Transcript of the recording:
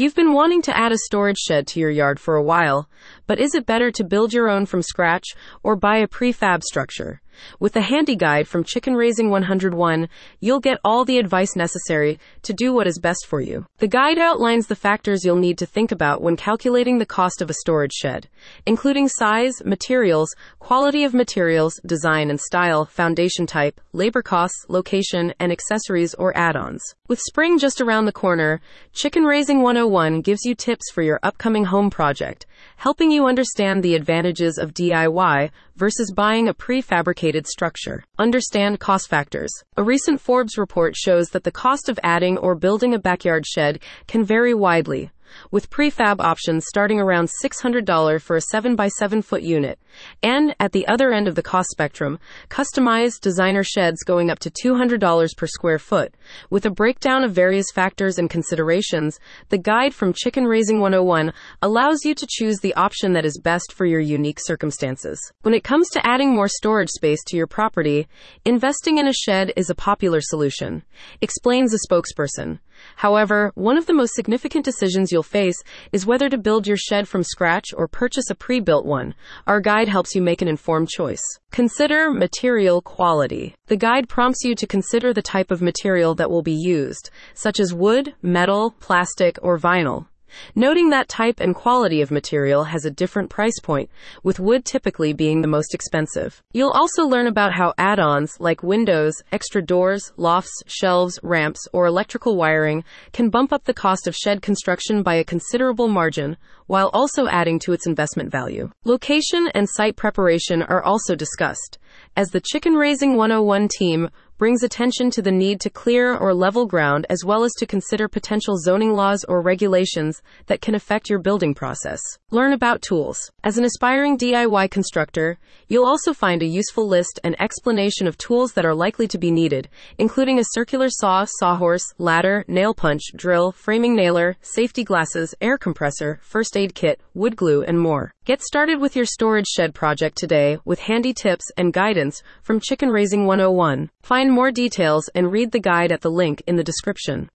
You've been wanting to add a storage shed to your yard for a while, but is it better to build your own from scratch or buy a prefab structure? With the handy guide from Chicken Raising 101, you'll get all the advice necessary to do what is best for you. The guide outlines the factors you'll need to think about when calculating the cost of a storage shed, including size, materials, quality of materials, design and style, foundation type, labor costs, location, and accessories or add-ons. With spring just around the corner, Chicken Raising 101 gives you tips for your upcoming home project, helping you understand the advantages of DIY versus buying a prefabricated structure. Understand cost factors. A recent Forbes report shows that the cost of adding or building a backyard shed can vary widely with prefab options starting around $600 for a 7 by 7 foot unit. And at the other end of the cost spectrum, customized designer sheds going up to $200 per square foot. With a breakdown of various factors and considerations, the guide from Chicken Raising 101 allows you to choose the option that is best for your unique circumstances. When it comes to adding more storage space to your property, investing in a shed is a popular solution, explains a spokesperson. However, one of the most significant decisions you'll face is whether to build your shed from scratch or purchase a pre-built one. Our guide helps you make an informed choice. Consider material quality. The guide prompts you to consider the type of material that will be used, such as wood, metal, plastic, or vinyl. Noting that type and quality of material has a different price point, with wood typically being the most expensive. You'll also learn about how add-ons like windows, extra doors, lofts, shelves, ramps, or electrical wiring can bump up the cost of shed construction by a considerable margin, while also adding to its investment value. Location and site preparation are also discussed, as the Chicken Raising 101 team brings attention to the need to clear or level ground as well as to consider potential zoning laws or regulations that can affect your building process. Learn about tools. As an aspiring DIY constructor, you'll also find a useful list and explanation of tools that are likely to be needed, including a circular saw, sawhorse, ladder, nail punch, drill, framing nailer, safety glasses, air compressor, first aid kit, wood glue, and more. Get started with your storage shed project today with handy tips and guidance from Chicken Raising 101. Find more details and read the guide at the link in the description.